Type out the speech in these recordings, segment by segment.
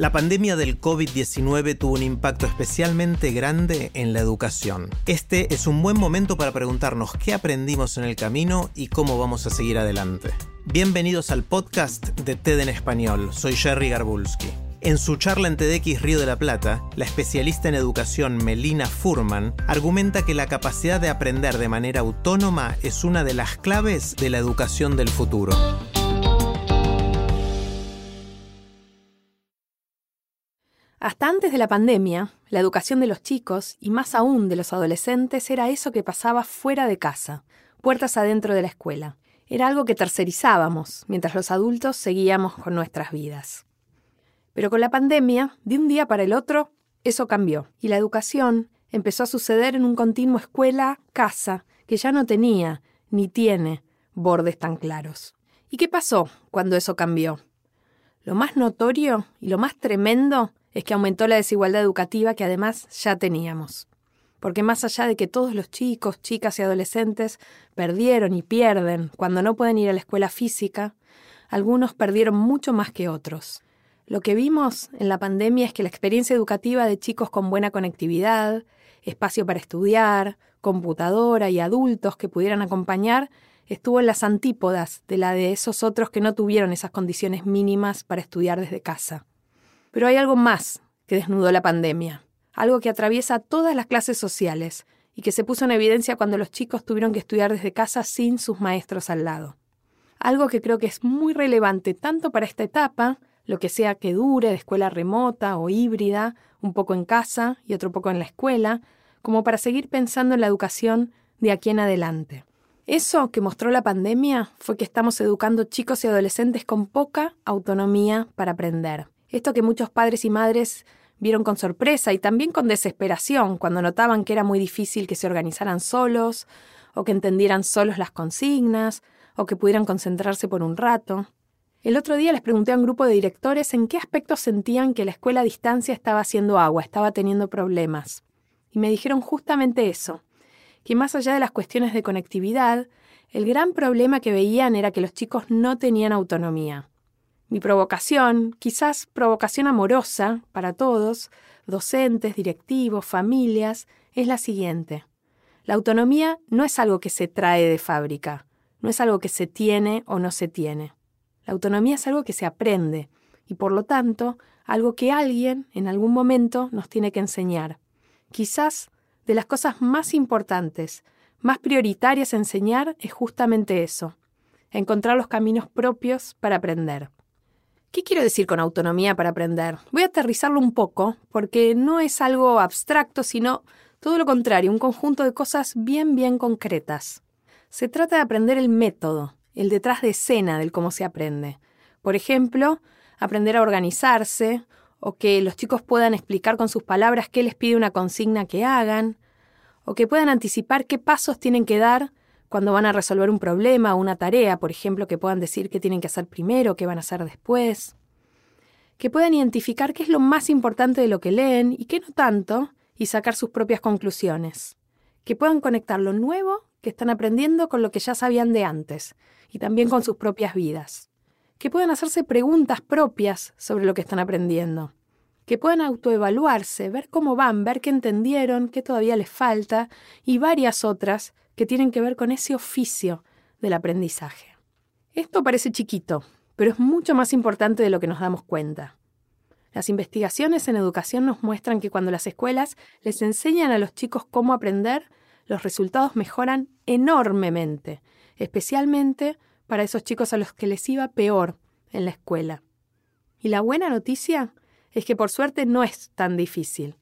La pandemia del COVID-19 tuvo un impacto especialmente grande en la educación. Este es un buen momento para preguntarnos qué aprendimos en el camino y cómo vamos a seguir adelante. Bienvenidos al podcast de TED en español. Soy Jerry Garbulski. En su charla en TEDx Río de la Plata, la especialista en educación Melina Furman argumenta que la capacidad de aprender de manera autónoma es una de las claves de la educación del futuro. Hasta antes de la pandemia, la educación de los chicos, y más aún de los adolescentes, era eso que pasaba fuera de casa, puertas adentro de la escuela. Era algo que tercerizábamos, mientras los adultos seguíamos con nuestras vidas. Pero con la pandemia, de un día para el otro, eso cambió, y la educación empezó a suceder en un continuo escuela-casa que ya no tenía, ni tiene, bordes tan claros. ¿Y qué pasó cuando eso cambió? Lo más notorio y lo más tremendo es que aumentó la desigualdad educativa que además ya teníamos. Porque más allá de que todos los chicos, chicas y adolescentes perdieron y pierden cuando no pueden ir a la escuela física, algunos perdieron mucho más que otros. Lo que vimos en la pandemia es que la experiencia educativa de chicos con buena conectividad, espacio para estudiar, computadora y adultos que pudieran acompañar estuvo en las antípodas de la de esos otros que no tuvieron esas condiciones mínimas para estudiar desde casa. Pero hay algo más que desnudó la pandemia, algo que atraviesa todas las clases sociales y que se puso en evidencia cuando los chicos tuvieron que estudiar desde casa sin sus maestros al lado. Algo que creo que es muy relevante tanto para esta etapa, lo que sea que dure, de escuela remota o híbrida, un poco en casa y otro poco en la escuela, como para seguir pensando en la educación de aquí en adelante. Eso que mostró la pandemia fue que estamos educando chicos y adolescentes con poca autonomía para aprender. Esto que muchos padres y madres vieron con sorpresa y también con desesperación cuando notaban que era muy difícil que se organizaran solos, o que entendieran solos las consignas, o que pudieran concentrarse por un rato. El otro día les pregunté a un grupo de directores en qué aspectos sentían que la escuela a distancia estaba haciendo agua, estaba teniendo problemas. Y me dijeron justamente eso, que más allá de las cuestiones de conectividad, el gran problema que veían era que los chicos no tenían autonomía. Mi provocación, quizás provocación amorosa para todos, docentes, directivos, familias, es la siguiente. La autonomía no es algo que se trae de fábrica, no es algo que se tiene o no se tiene. La autonomía es algo que se aprende y por lo tanto algo que alguien en algún momento nos tiene que enseñar. Quizás de las cosas más importantes, más prioritarias enseñar es justamente eso, encontrar los caminos propios para aprender. ¿Qué quiero decir con autonomía para aprender? Voy a aterrizarlo un poco, porque no es algo abstracto, sino todo lo contrario, un conjunto de cosas bien, bien concretas. Se trata de aprender el método, el detrás de escena del cómo se aprende. Por ejemplo, aprender a organizarse, o que los chicos puedan explicar con sus palabras qué les pide una consigna que hagan, o que puedan anticipar qué pasos tienen que dar cuando van a resolver un problema o una tarea, por ejemplo, que puedan decir qué tienen que hacer primero, qué van a hacer después. Que puedan identificar qué es lo más importante de lo que leen y qué no tanto, y sacar sus propias conclusiones. Que puedan conectar lo nuevo que están aprendiendo con lo que ya sabían de antes, y también con sus propias vidas. Que puedan hacerse preguntas propias sobre lo que están aprendiendo. Que puedan autoevaluarse, ver cómo van, ver qué entendieron, qué todavía les falta, y varias otras que tienen que ver con ese oficio del aprendizaje. Esto parece chiquito, pero es mucho más importante de lo que nos damos cuenta. Las investigaciones en educación nos muestran que cuando las escuelas les enseñan a los chicos cómo aprender, los resultados mejoran enormemente, especialmente para esos chicos a los que les iba peor en la escuela. Y la buena noticia es que por suerte no es tan difícil.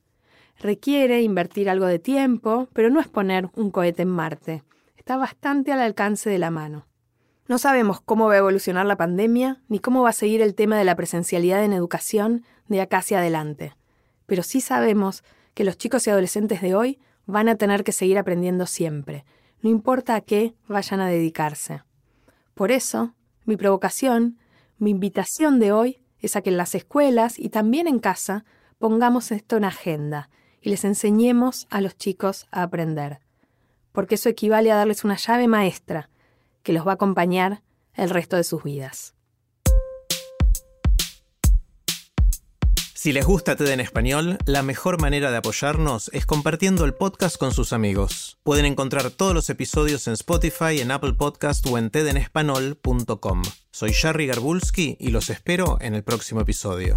Requiere invertir algo de tiempo, pero no es poner un cohete en Marte. Está bastante al alcance de la mano. No sabemos cómo va a evolucionar la pandemia ni cómo va a seguir el tema de la presencialidad en educación de acá hacia adelante, pero sí sabemos que los chicos y adolescentes de hoy van a tener que seguir aprendiendo siempre, no importa a qué vayan a dedicarse. Por eso, mi provocación, mi invitación de hoy es a que en las escuelas y también en casa pongamos esto en agenda y les enseñemos a los chicos a aprender, porque eso equivale a darles una llave maestra que los va a acompañar el resto de sus vidas. Si les gusta TED en español, la mejor manera de apoyarnos es compartiendo el podcast con sus amigos. Pueden encontrar todos los episodios en Spotify, en Apple Podcast o en tedenespanol.com. Soy Jerry Garbulski y los espero en el próximo episodio.